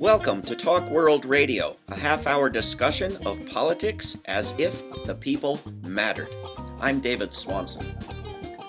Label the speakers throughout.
Speaker 1: Welcome to Talk World Radio, a half hour discussion of politics as if the people mattered. I'm David Swanson.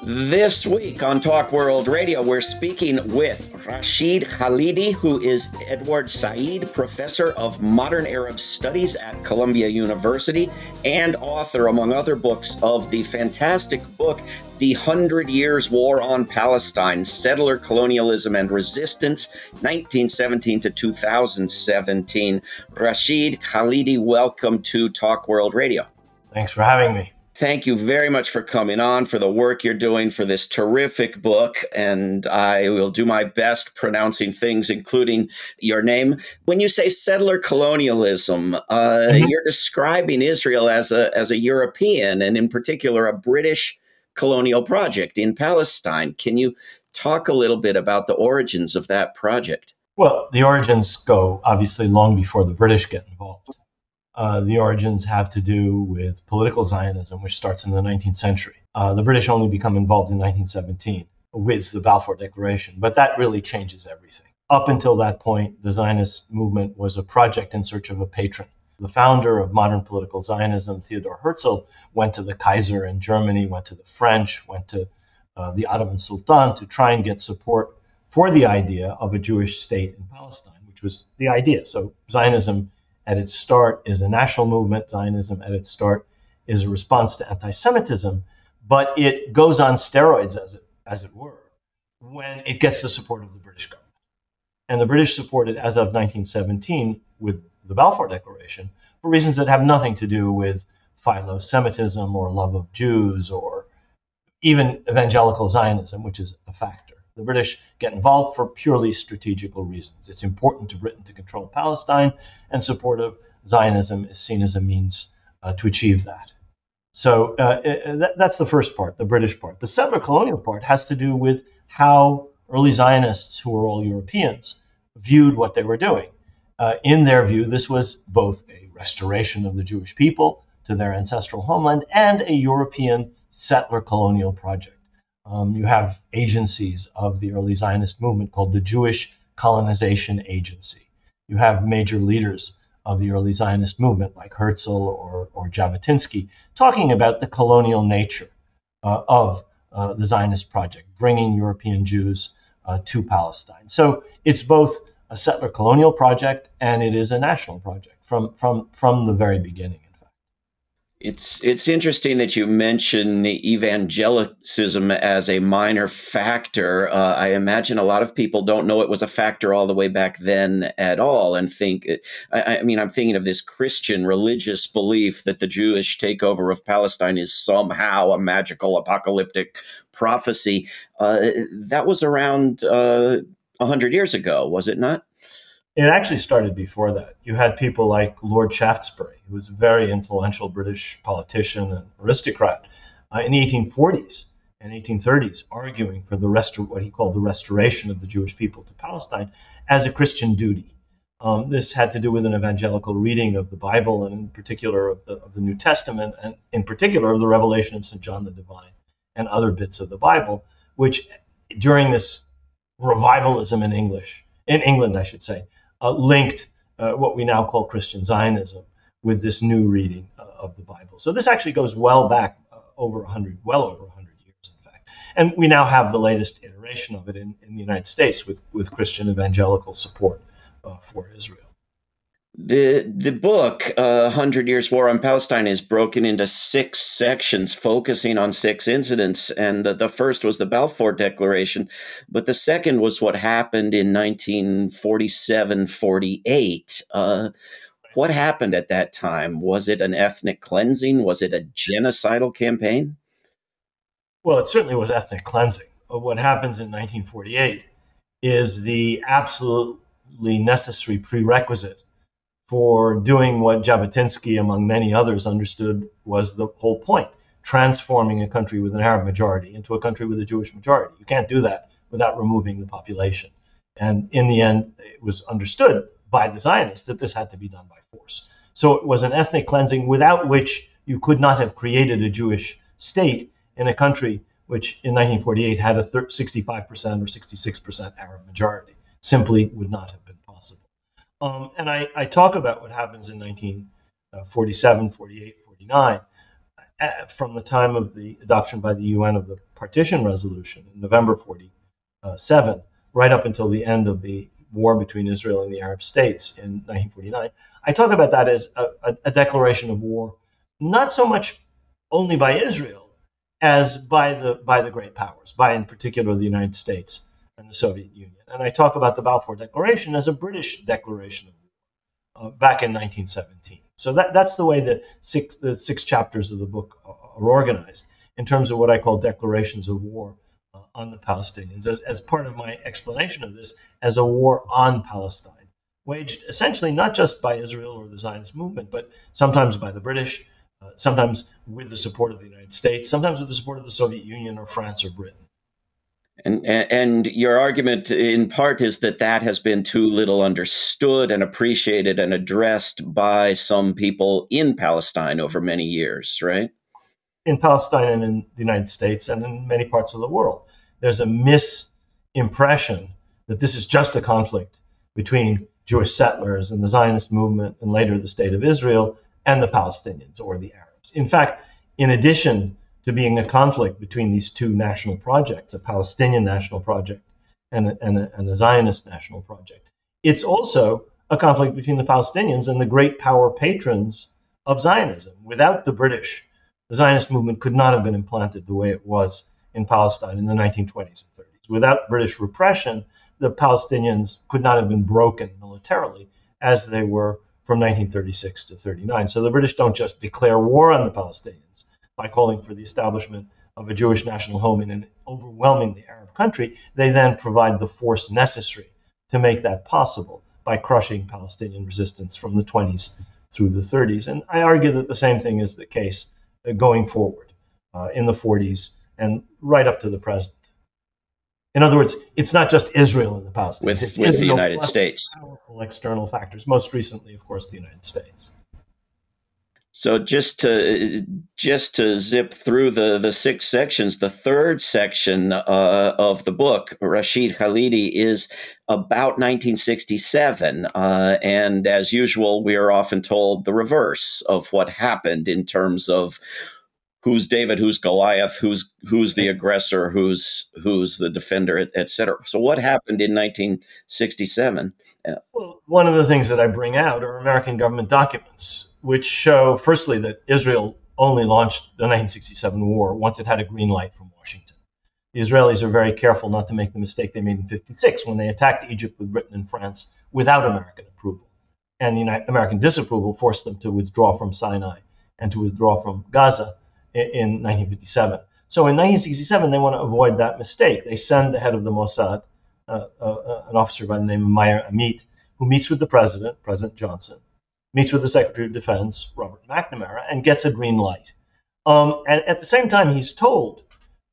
Speaker 1: This week on Talk World Radio, we're speaking with Rashid Khalidi, who is Edward Said Professor of Modern Arab Studies at Columbia University and author, among other books, of the fantastic book, The Hundred Years War on Palestine Settler Colonialism and Resistance, 1917 to 2017. Rashid Khalidi, welcome to Talk World Radio.
Speaker 2: Thanks for having me
Speaker 1: thank you very much for coming on, for the work you're doing for this terrific book. And I will do my best pronouncing things, including your name. When you say settler colonialism, uh, mm-hmm. you're describing Israel as a, as a European and, in particular, a British colonial project in Palestine. Can you talk a little bit about the origins of that project?
Speaker 2: Well, the origins go obviously long before the British get involved. Uh, the origins have to do with political Zionism, which starts in the 19th century. Uh, the British only become involved in 1917 with the Balfour Declaration, but that really changes everything. Up until that point, the Zionist movement was a project in search of a patron. The founder of modern political Zionism, Theodor Herzl, went to the Kaiser in Germany, went to the French, went to uh, the Ottoman Sultan to try and get support for the idea of a Jewish state in Palestine, which was the idea. So Zionism at its start is a national movement. Zionism at its start is a response to anti-Semitism, but it goes on steroids, as it as it were, when it gets the support of the British government. And the British supported as of 1917 with the Balfour Declaration for reasons that have nothing to do with philo-Semitism or love of Jews or even evangelical Zionism, which is a factor. The British get involved for purely strategical reasons. It's important to Britain to control Palestine, and support of Zionism is seen as a means uh, to achieve that. So uh, uh, that, that's the first part, the British part. The settler colonial part has to do with how early Zionists, who were all Europeans, viewed what they were doing. Uh, in their view, this was both a restoration of the Jewish people to their ancestral homeland and a European settler colonial project. Um, you have agencies of the early Zionist movement called the Jewish Colonization Agency. You have major leaders of the early Zionist movement like Herzl or, or Jabotinsky talking about the colonial nature uh, of uh, the Zionist project, bringing European Jews uh, to Palestine. So it's both a settler colonial project and it is a national project from, from, from the very beginning.
Speaker 1: It's it's interesting that you mention evangelicism as a minor factor. Uh, I imagine a lot of people don't know it was a factor all the way back then at all, and think. I, I mean, I'm thinking of this Christian religious belief that the Jewish takeover of Palestine is somehow a magical apocalyptic prophecy. Uh, that was around uh, hundred years ago, was it not?
Speaker 2: It actually started before that. You had people like Lord Shaftesbury, who was a very influential British politician and aristocrat uh, in the 1840s and 1830s, arguing for the rest what he called the restoration of the Jewish people to Palestine as a Christian duty. Um, this had to do with an evangelical reading of the Bible and in particular of the, of the New Testament and in particular of the revelation of St. John the Divine and other bits of the Bible, which during this revivalism in English, in England, I should say, uh, linked uh, what we now call Christian Zionism with this new reading uh, of the Bible. So this actually goes well back uh, over 100, well over 100 years, in fact. And we now have the latest iteration of it in, in the United States with, with Christian evangelical support uh, for Israel.
Speaker 1: The the book, uh, Hundred Years War on Palestine, is broken into six sections, focusing on six incidents. And the, the first was the Balfour Declaration, but the second was what happened in 1947-48. Uh, what happened at that time? Was it an ethnic cleansing? Was it a genocidal campaign?
Speaker 2: Well, it certainly was ethnic cleansing. But What happens in 1948 is the absolutely necessary prerequisite for doing what Jabotinsky, among many others, understood was the whole point transforming a country with an Arab majority into a country with a Jewish majority. You can't do that without removing the population. And in the end, it was understood by the Zionists that this had to be done by force. So it was an ethnic cleansing without which you could not have created a Jewish state in a country which in 1948 had a 65% or 66% Arab majority. Simply would not have been possible. Um, and I, I, talk about what happens in 1947, 48, 49, uh, from the time of the adoption by the UN of the partition resolution in November 47, right up until the end of the war between Israel and the Arab states in 1949. I talk about that as a, a declaration of war, not so much only by Israel as by the by the great powers, by in particular the United States and the Soviet Union. And I talk about the Balfour Declaration as a British declaration of war uh, back in 1917. So that, that's the way the six, the six chapters of the book are organized in terms of what I call declarations of war uh, on the Palestinians, as, as part of my explanation of this as a war on Palestine, waged essentially not just by Israel or the Zionist movement, but sometimes by the British, uh, sometimes with the support of the United States, sometimes with the support of the Soviet Union or France or Britain.
Speaker 1: And, and your argument in part is that that has been too little understood and appreciated and addressed by some people in Palestine over many years, right?
Speaker 2: In Palestine and in the United States and in many parts of the world. There's a misimpression that this is just a conflict between Jewish settlers and the Zionist movement and later the state of Israel and the Palestinians or the Arabs. In fact, in addition to being a conflict between these two national projects, a Palestinian national project and a, and a, and a Zionist national project. It's also a conflict between the Palestinians and the great power patrons of Zionism. Without the British, the Zionist movement could not have been implanted the way it was in Palestine in the 1920s and 30s. Without British repression, the Palestinians could not have been broken militarily as they were from 1936 to 39. So the British don't just declare war on the Palestinians by calling for the establishment of a Jewish national home in an overwhelmingly Arab country, they then provide the force necessary to make that possible by crushing Palestinian resistance from the 20s through the 30s. And I argue that the same thing is the case uh, going forward uh, in the 40s and right up to the present. In other words, it's not just Israel and the Palestinians.
Speaker 1: With,
Speaker 2: it's
Speaker 1: with the United States.
Speaker 2: Powerful external factors, most recently, of course, the United States.
Speaker 1: So just to just to zip through the the six sections, the third section uh, of the book, Rashid Khalidi, is about 1967, uh, and as usual, we are often told the reverse of what happened in terms of who's David, who's Goliath, who's who's the aggressor, who's who's the defender, etc. So what happened in 1967?
Speaker 2: Well, one of the things that I bring out are American government documents which show, firstly, that Israel only launched the 1967 war once it had a green light from Washington. The Israelis are very careful not to make the mistake they made in 56 when they attacked Egypt with Britain and France without American approval. And the United, American disapproval forced them to withdraw from Sinai and to withdraw from Gaza in 1957. So in 1967, they want to avoid that mistake. They send the head of the Mossad, uh, uh, uh, an officer by the name of Meir Amit, who meets with the president, President Johnson, meets with the Secretary of Defense, Robert McNamara, and gets a green light. Um, and at the same time, he's told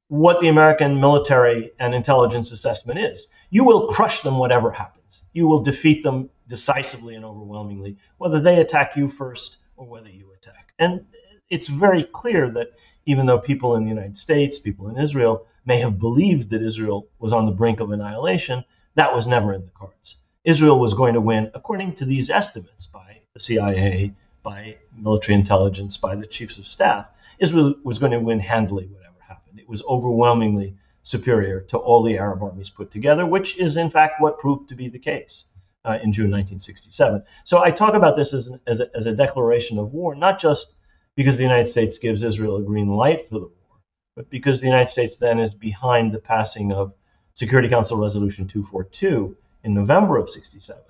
Speaker 2: what the American military and intelligence assessment is. You will crush them whatever happens. You will defeat them decisively and overwhelmingly, whether they attack you first or whether you attack. And it's very clear that even though people in the United States, people in Israel, may have believed that Israel was on the brink of annihilation, that was never in the cards. Israel was going to win, according to these estimates by the CIA, by military intelligence, by the chiefs of staff, Israel was going to win handily whatever happened. It was overwhelmingly superior to all the Arab armies put together, which is in fact what proved to be the case uh, in June 1967. So I talk about this as, an, as, a, as a declaration of war, not just because the United States gives Israel a green light for the war, but because the United States then is behind the passing of Security Council Resolution 242 in November of 67,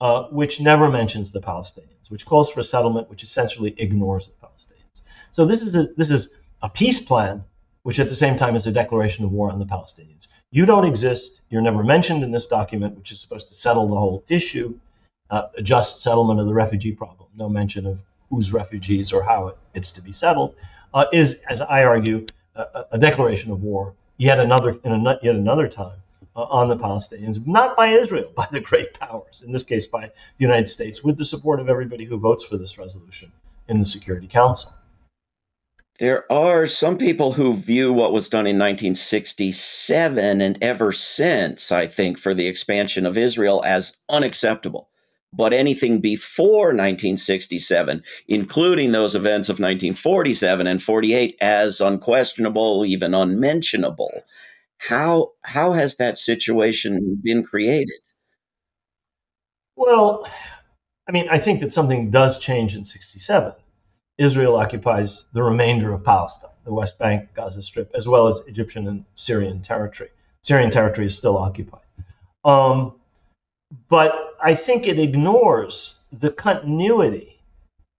Speaker 2: uh, which never mentions the Palestinians, which calls for a settlement which essentially ignores the Palestinians. So this is a, this is a peace plan, which at the same time is a declaration of war on the Palestinians. You don't exist. You're never mentioned in this document, which is supposed to settle the whole issue, uh, a just settlement of the refugee problem. No mention of who's refugees or how it's to be settled. Uh, is, as I argue, a, a, declaration of war yet another in a, yet another time Uh, on the Palestinians, not by Israel, by the great powers, in this case by the United States, with the support of everybody who votes for this resolution in the Security Council.
Speaker 1: There are some people who view what was done in 1967 and ever since, I think, for the expansion of Israel as unacceptable. but anything before 1967, including those events of 1947 and 48, as unquestionable, even unmentionable. How how has that situation been created?
Speaker 2: Well, I mean, I think that something does change in 67. Israel occupies the remainder of Palestine, the West Bank, Gaza Strip, as well as Egyptian and Syrian territory. Syrian territory is still occupied. Um, but I think it ignores the continuity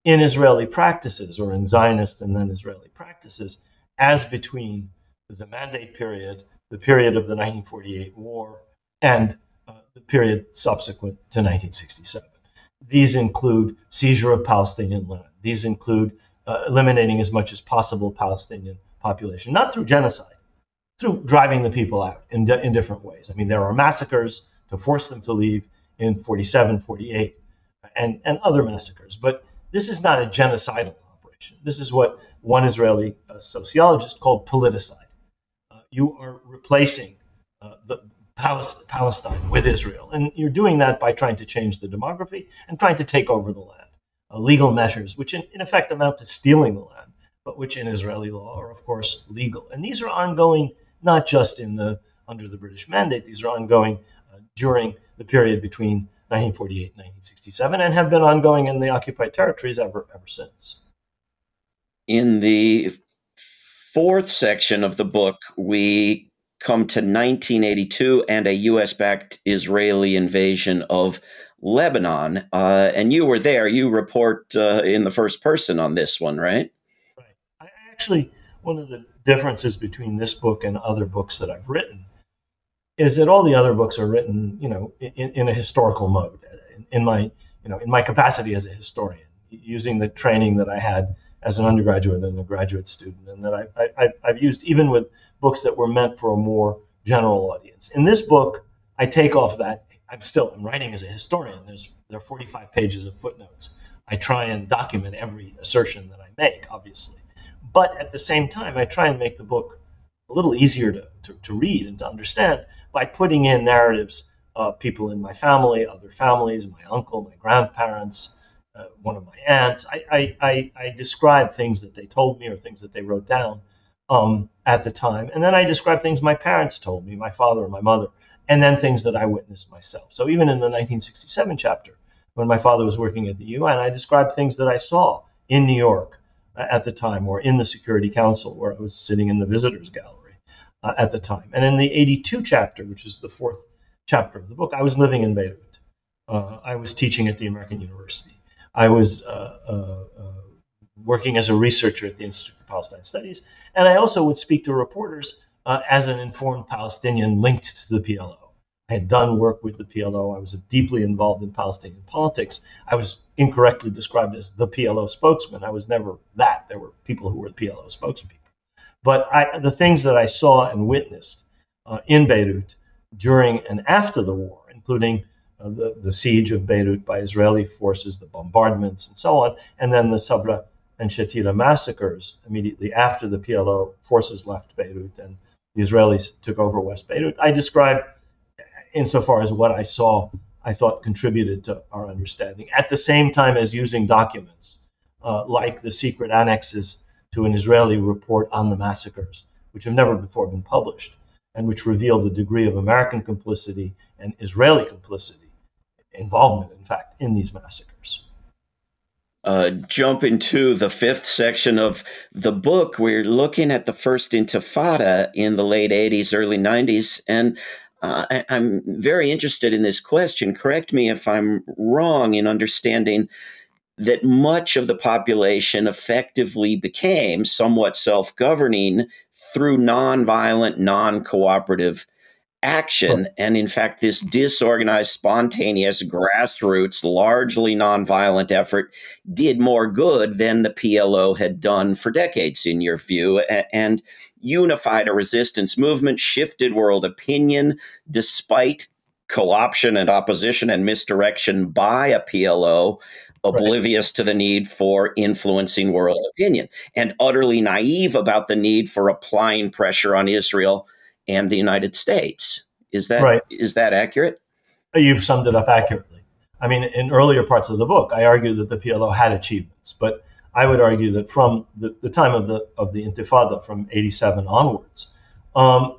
Speaker 2: in Israeli practices or in Zionist and then Israeli practices as between the mandate period, the period of the 1948 war, and uh, the period subsequent to 1967. These include seizure of Palestinian land. These include uh, eliminating as much as possible Palestinian population, not through genocide, through driving the people out in, in different ways. I mean, there are massacres to force them to leave in 47, 48, and, and other massacres. But this is not a genocidal operation. This is what one Israeli uh, sociologist called politicide. You are replacing uh, the Palestine with Israel, and you're doing that by trying to change the demography and trying to take over the land. Uh, legal measures, which in, in effect amount to stealing the land, but which in Israeli law are, of course, legal. And these are ongoing not just in the under the British Mandate. These are ongoing uh, during the period between 1948 and 1967 and have been ongoing in the occupied territories ever ever since.
Speaker 1: In the fourth section of the book, we come to 1982 and a U.S. backed Israeli invasion of Lebanon. Uh, and you were there. You report uh, in the first person on this one, right?
Speaker 2: Right. I actually, one of the differences between this book and other books that I've written is that all the other books are written, you know, in, in a historical mode. In, in, my, you know, in my capacity as a historian, using the training that I had as an undergraduate and a graduate student, and that I, I, I've used even with books that were meant for a more general audience. In this book, I take off that. I'm still I'm writing as a historian. There's there are 45 pages of footnotes. I try and document every assertion that I make, obviously, but at the same time, I try and make the book a little easier to, to, to read and to understand by putting in narratives of people in my family, other families, my uncle, my grandparents, uh, one of my aunts. I, I, I, I, describe things that they told me or things that they wrote down um, at the time. And then I describe things my parents told me, my father and my mother, and then things that I witnessed myself. So even in the 1967 chapter, when my father was working at the UN, I described things that I saw in New York at the time, or in the Security Council, where I was sitting in the visitors gallery uh, at the time. And in the 82 chapter, which is the fourth chapter of the book, I was living in Beirut. Uh, I was teaching at the American University. I was uh, uh, uh, working as a researcher at the Institute for Palestine Studies, and I also would speak to reporters as an informed Palestinian linked to the PLO. I had done work with the PLO. I was deeply involved in Palestinian politics. I was incorrectly described as the PLO spokesman. I was never that. There were people who were the PLO spokespeople. But I, the things that I saw and witnessed uh, in Beirut during and after the war, including uh, the, the siege of Beirut by Israeli forces, the bombardments, and so on, and then the Sabra and Shatila massacres immediately after the PLO forces left Beirut and the Israelis took over West Beirut. I described insofar as what I saw, I thought contributed to our understanding. At the same time as using documents uh, like the secret annexes to an Israeli report on the massacres, which have never before been published, and which reveal the degree of American complicity and Israeli complicity, involvement, in fact, in these massacres.
Speaker 1: Uh, jump into the fifth section of the book. We're looking at the first Intifada in the late 80s, early 90s. And uh, I, am very interested in this question. Correct me if I'm wrong in understanding that much of the population effectively became somewhat self governing through nonviolent, non cooperative action. And in fact, this disorganized, spontaneous, grassroots, largely nonviolent effort did more good than the PLO had done for decades, in your view, and unified a resistance movement, shifted world opinion despite co option and opposition and misdirection by a PLO. Oblivious right. to the need for influencing world opinion and utterly naive about the need for applying pressure on Israel and the United States. Is that right. is that accurate?
Speaker 2: You've summed it up accurately. I mean, in earlier parts of the book, I argue that the PLO had achievements, but I would argue that from the, the time of the of the Intifada, from '87 onwards, um,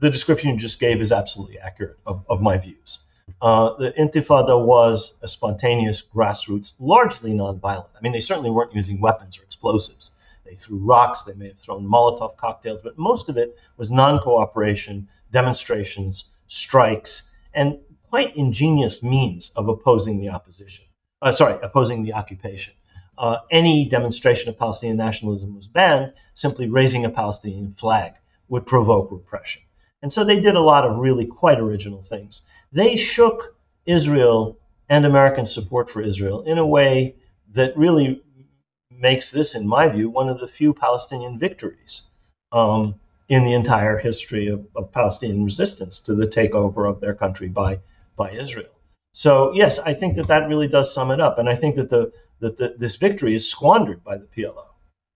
Speaker 2: the description you just gave is absolutely accurate of, of my views. Uh, the Intifada was a spontaneous grassroots, largely nonviolent. I mean, they certainly weren't using weapons or explosives. They threw rocks, they may have thrown Molotov cocktails, but most of it was non cooperation, demonstrations, strikes, and quite ingenious means of opposing the opposition. Uh, sorry, opposing the occupation. Uh, any demonstration of Palestinian nationalism was banned, simply raising a Palestinian flag would provoke repression. And so they did a lot of really quite original things. They shook Israel and American support for Israel in a way that really makes this, in my view, one of the few Palestinian victories um, in the entire history of, of, Palestinian resistance to the takeover of their country by by Israel. So yes, I think that that really does sum it up, and I think that the that the, this victory is squandered by the PLO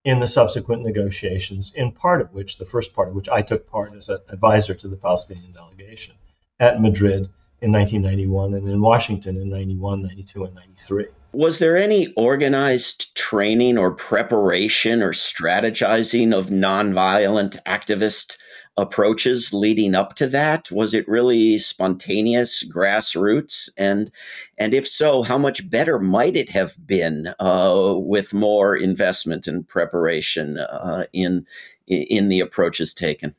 Speaker 2: in the subsequent negotiations, in part of which, the first part of which I took part as an advisor to the Palestinian delegation at Madrid in 1991 and in Washington in 91, 92, and 93.
Speaker 1: Was there any organized training or preparation or strategizing of nonviolent activist approaches leading up to that? Was it really spontaneous grassroots? And and if so, how much better might it have been uh, with more investment and preparation uh, in in the approaches taken?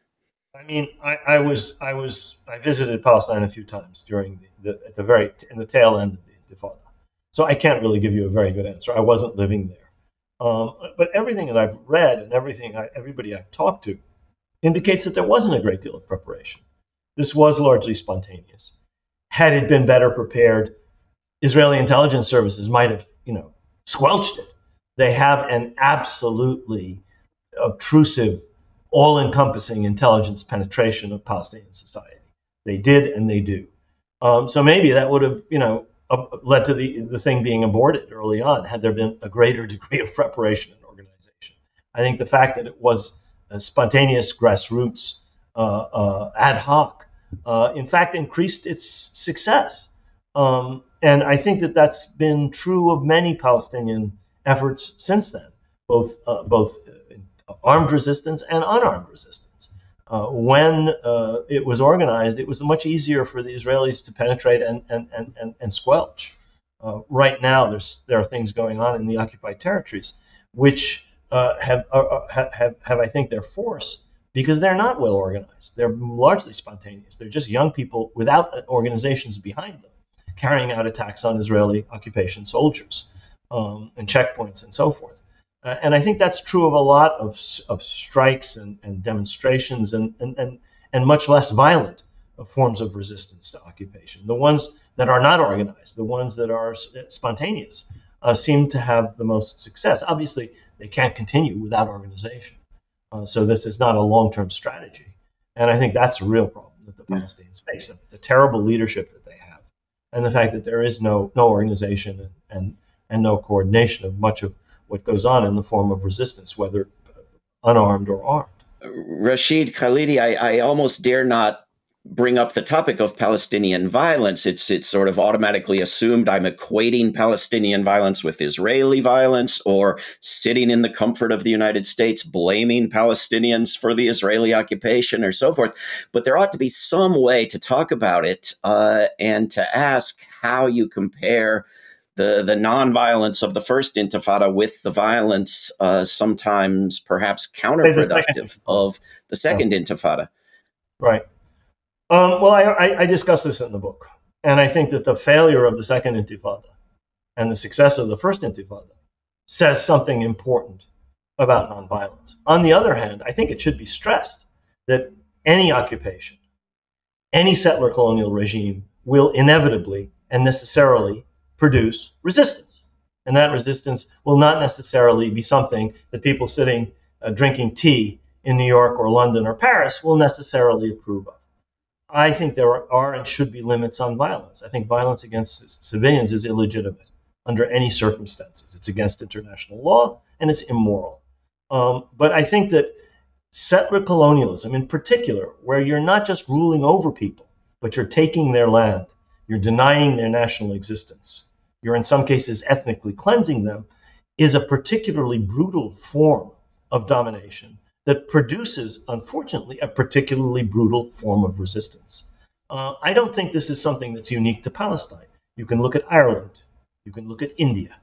Speaker 2: I mean, I, I, was I was I visited Palestine a few times during the, the at the very in the tail end of the Intifada, so I can't really give you a very good answer. I wasn't living there, um, but everything that I've read and everything I, everybody I've talked to indicates that there wasn't a great deal of preparation. This was largely spontaneous. Had it been better prepared, Israeli intelligence services might have, you know, squelched it. They have an absolutely obtrusive, all-encompassing intelligence penetration of Palestinian society. They did, and they do. Um, so maybe that would have, you know, uh, led to the the thing being aborted early on had there been a greater degree of preparation and organization. I think the fact that it was spontaneous grassroots uh, uh, ad hoc, uh, in fact, increased its success. Um, and I think that that's been true of many Palestinian efforts since then, both both armed resistance and unarmed resistance. Uh, when uh, it was organized, it was much easier for the Israelis to penetrate and, and, and, and, and squelch. Uh, right now, there's, there are things going on in the occupied territories which uh, have, uh, uh have, have, I think, their force because they're not well organized. They're largely spontaneous. They're just young people without organizations behind them carrying out attacks on Israeli occupation soldiers um, and checkpoints and so forth. Uh, and I think that's true of a lot of, of strikes and, and demonstrations and, and, and, and much less violent forms of resistance to occupation. The ones that are not organized, the ones that are spontaneous, uh, seem to have the most success. Obviously, they can't continue without organization. Uh, so this is not a long-term strategy, and I think that's a real problem that the Palestinians face: the, the, terrible leadership that they have, and the fact that there is no no organization and, and and no coordination of much of what goes on in the form of resistance, whether unarmed or armed.
Speaker 1: Rashid Khalidi, I, I almost dare not bring up the topic of Palestinian violence, it's it's sort of automatically assumed I'm equating Palestinian violence with Israeli violence or sitting in the comfort of the United States blaming Palestinians for the Israeli occupation or so forth. But there ought to be some way to talk about it uh, and to ask how you compare the the nonviolence of the first Intifada with the violence, uh, sometimes perhaps counterproductive, of the second Intifada.
Speaker 2: Right. Um, well, I, I, I discuss this in the book. And I think that the failure of the second intifada and the success of the first intifada says something important about nonviolence. On the other hand, I think it should be stressed that any occupation, any settler colonial regime will inevitably and necessarily produce resistance. And that resistance will not necessarily be something that people sitting uh, drinking tea in New York or London or Paris will necessarily approve of. I think there are and should be limits on violence. I think violence against civilians is illegitimate under any circumstances. It's against international law and it's immoral. Um, but I think that settler colonialism, in particular, where you're not just ruling over people, but you're taking their land you're denying their national existence, you're in some cases ethnically cleansing them, is a particularly brutal form of domination that produces, unfortunately, a particularly brutal form of resistance. Uh, I don't think this is something that's unique to Palestine. You can look at Ireland, you can look at India,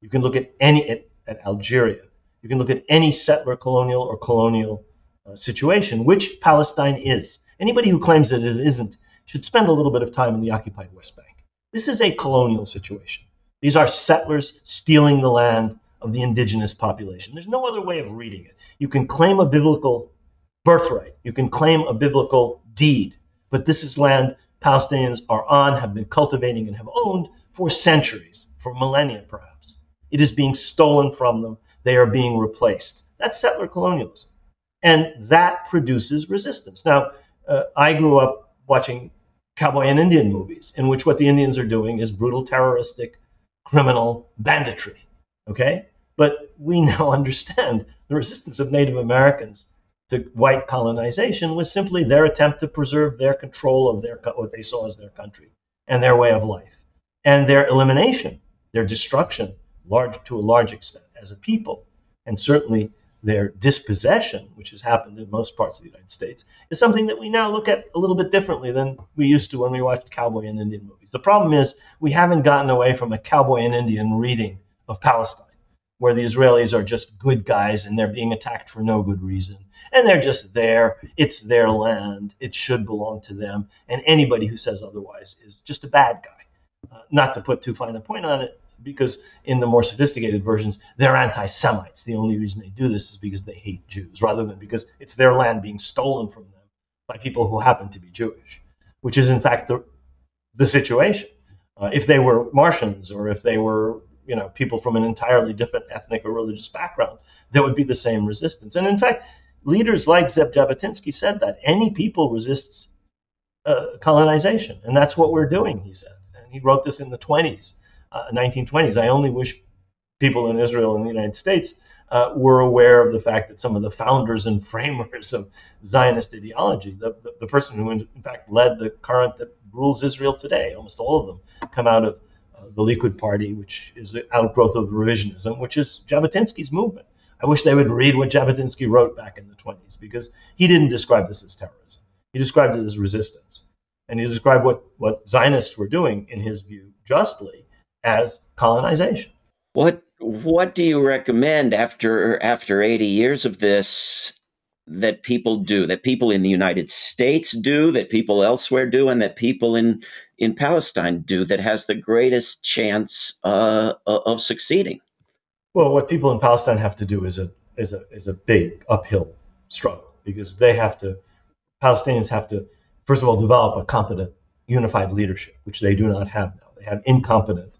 Speaker 2: you can look at any at, at Algeria, you can look at any settler colonial or colonial uh, situation, which Palestine is. Anybody who claims that it isn't should spend a little bit of time in the occupied West Bank. This is a colonial situation. These are settlers stealing the land of the indigenous population. There's no other way of reading it. You can claim a biblical birthright, you can claim a biblical deed, but this is land Palestinians are on, have been cultivating, and have owned for centuries, for millennia perhaps. It is being stolen from them, they are being replaced. That's settler colonialism. And that produces resistance. Now, uh, I grew up watching cowboy and Indian movies in which what the Indians are doing is brutal, terroristic, criminal banditry. Okay? But we now understand the resistance of Native Americans to white colonization was simply their attempt to preserve their control of their what they saw as their country and their way of life, and their elimination, their destruction, large to a large extent as a people, and certainly their dispossession, which has happened in most parts of the United States, is something that we now look at a little bit differently than we used to when we watched cowboy and Indian movies. The problem is we haven't gotten away from a cowboy and Indian reading of Palestine where the Israelis are just good guys and they're being attacked for no good reason. And they're just there. It's their land. It should belong to them. And anybody who says otherwise is just a bad guy. Uh, not to put too fine a point on it, because in the more sophisticated versions, they're anti Semites. The only reason they do this is because they hate Jews, rather than because it's their land being stolen from them by people who happen to be Jewish, which is in fact the, the situation. Uh, if they were Martians or if they were you know people from an entirely different ethnic or religious background, there would be the same resistance. And in fact, leaders like Ze'ev Jabotinsky said that any people resists uh, colonization, and that's what we're doing. He said, and he wrote this in the 20s, uh, 1920s. I only wish people in Israel and the United States uh, were aware of the fact that some of the founders and framers of Zionist ideology, the, the, the person who in, fact led the current that rules Israel today, almost all of them come out of the Likud party, which is the outgrowth of revisionism, which is Jabotinsky's movement. I wish they would read what Jabotinsky wrote back in the 20s because he didn't describe this as terrorism. He described it as resistance. And he described what, what Zionists were doing, in his view, justly, as colonization.
Speaker 1: What what do you recommend after after 80 years of this that people do, that people in the United States do, that people elsewhere do, and that people in in Palestine do that has the greatest chance uh, of succeeding?
Speaker 2: Well, what people in Palestine have to do is a is a is a big uphill struggle because they have to Palestinians have to first of all develop a competent unified leadership, which they do not have now. They have incompetent,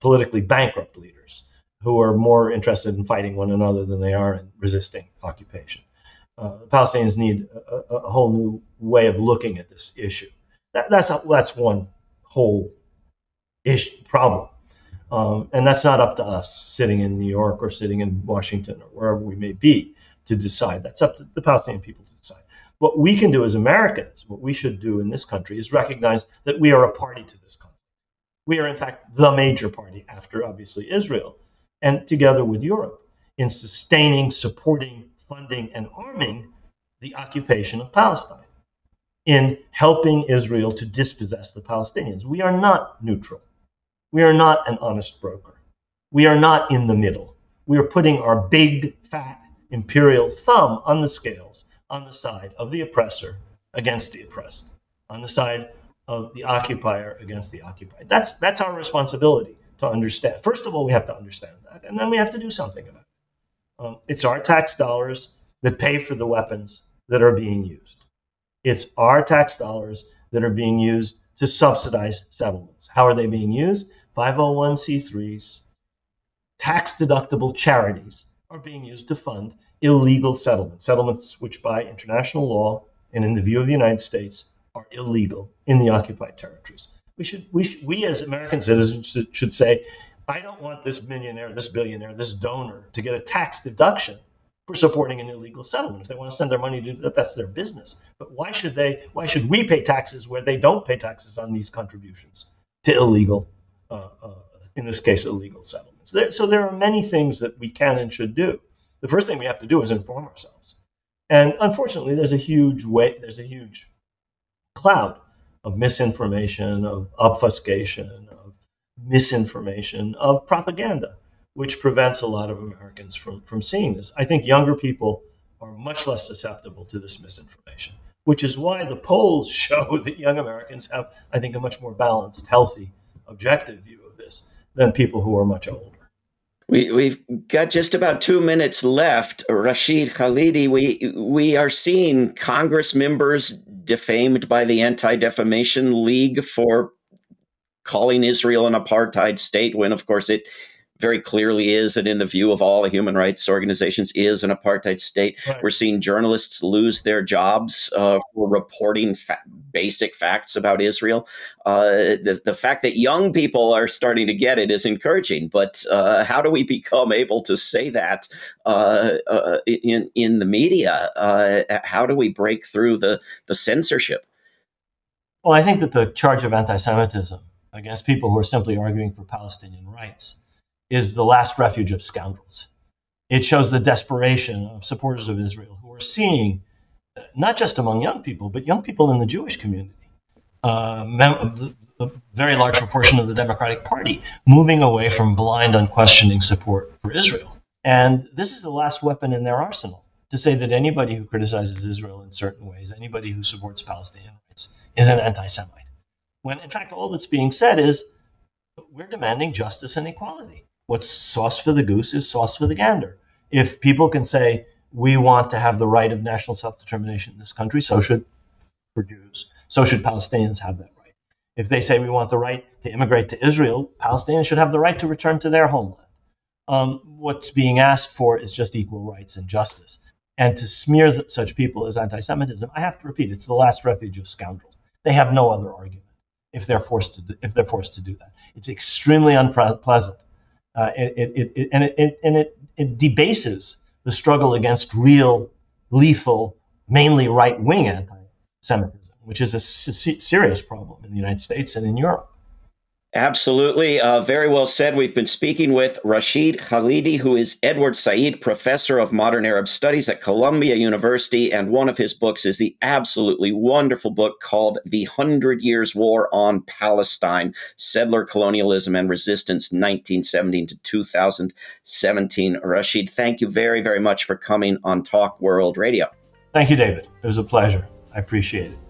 Speaker 2: politically bankrupt leaders who are more interested in fighting one another than they are in resisting occupation uh, Palestinians need a, a, whole new way of looking at this issue. That, that's a, that's one whole issue problem, um, and that's not up to us sitting in New York or sitting in Washington or wherever we may be to decide. That's up to the Palestinian people to decide. What we can do as Americans, what we should do in this country, is recognize that we are a party to this conflict. We are, in fact, the major party after obviously Israel, and together with Europe in sustaining, supporting, funding and arming the occupation of Palestine, in helping Israel to dispossess the Palestinians. We are not neutral. We are not an honest broker. We are not in the middle. We are putting our big, fat imperial thumb on the scales on the side of the oppressor against the oppressed, on the side of the occupier against the occupied. That's, that's our responsibility to understand. First of all, we have to understand that, and then we have to do something about it. Um, it's our tax dollars that pay for the weapons that are being used. It's our tax dollars that are being used to subsidize settlements. How are they being used? 501c3s, tax deductible charities are being used to fund illegal settlements, settlements which, by international law and in the view of the United States, are illegal in the occupied territories. We should, we, should, we as American citizens should say, I don't want this millionaire, this billionaire, this donor to get a tax deduction for supporting an illegal settlement. If they want to send their money to that, that's their business. But why should they? Why should we pay taxes where they don't pay taxes on these contributions to illegal, uh, uh, in this case, illegal settlements? There, so there are many things that we can and should do. The first thing we have to do is inform ourselves. And unfortunately, there's a huge way, there's a huge cloud of misinformation, of obfuscation, of misinformation, of propaganda, which prevents a lot of Americans from, from seeing this. I think younger people are much less susceptible to this misinformation, which is why the polls show that young Americans have, I think, a much more balanced, healthy, objective view of this than people who are much older.
Speaker 1: We, we've got just about two minutes left. Rashid Khalidi, we, we are seeing Congress members defamed by the Anti Defamation League for calling Israel an apartheid state, when, of course, it very clearly is, and in the view of all human rights organizations, is an apartheid state. Right. We're seeing journalists lose their jobs uh, for reporting fa- basic facts about Israel. Uh, the, the fact that young people are starting to get it is encouraging, but uh, how do we become able to say that uh, uh, in in the media? Uh, how do we break through the the censorship?
Speaker 2: Well, I think that the charge of anti-Semitism against people who are simply arguing for Palestinian rights is the last refuge of scoundrels. It shows the desperation of supporters of Israel who are seeing, not just among young people, but young people in the Jewish community, uh, a very large proportion of the Democratic Party moving away from blind, unquestioning support for Israel. And this is the last weapon in their arsenal to say that anybody who criticizes Israel in certain ways, anybody who supports Palestinian rights, is an anti Semite. When in fact, all that's being said is we're demanding justice and equality what's sauce for the goose is sauce for the gander. If people can say we want to have the right of national self-determination in this country, so should for Jews, so should Palestinians have that right. If they say we want the right to immigrate to Israel, Palestinians should have the right to return to their homeland. Um, what's being asked for is just equal rights and justice. And to smear such people as anti-Semitism, I have to repeat, it's the last refuge of scoundrels. They have no other argument if they're forced to do, if they're forced to do that. It's extremely unpleasant uh, it, it, it, and it, and it, it debases the struggle against real, lethal, mainly right wing anti Semitism, which is a serious problem in the United States and in Europe.
Speaker 1: Absolutely. Uh, very well said. We've been speaking with Rashid Khalidi, who is Edward Said Professor of Modern Arab Studies at Columbia University. And one of his books is the absolutely wonderful book called The Hundred Years' War on Palestine Settler Colonialism and Resistance, 1917 to 2017. Rashid, thank you very, very much for coming on Talk World Radio.
Speaker 2: Thank you, David. It was a pleasure. I appreciate it.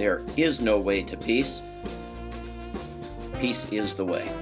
Speaker 1: There is no way to peace. Peace is the way.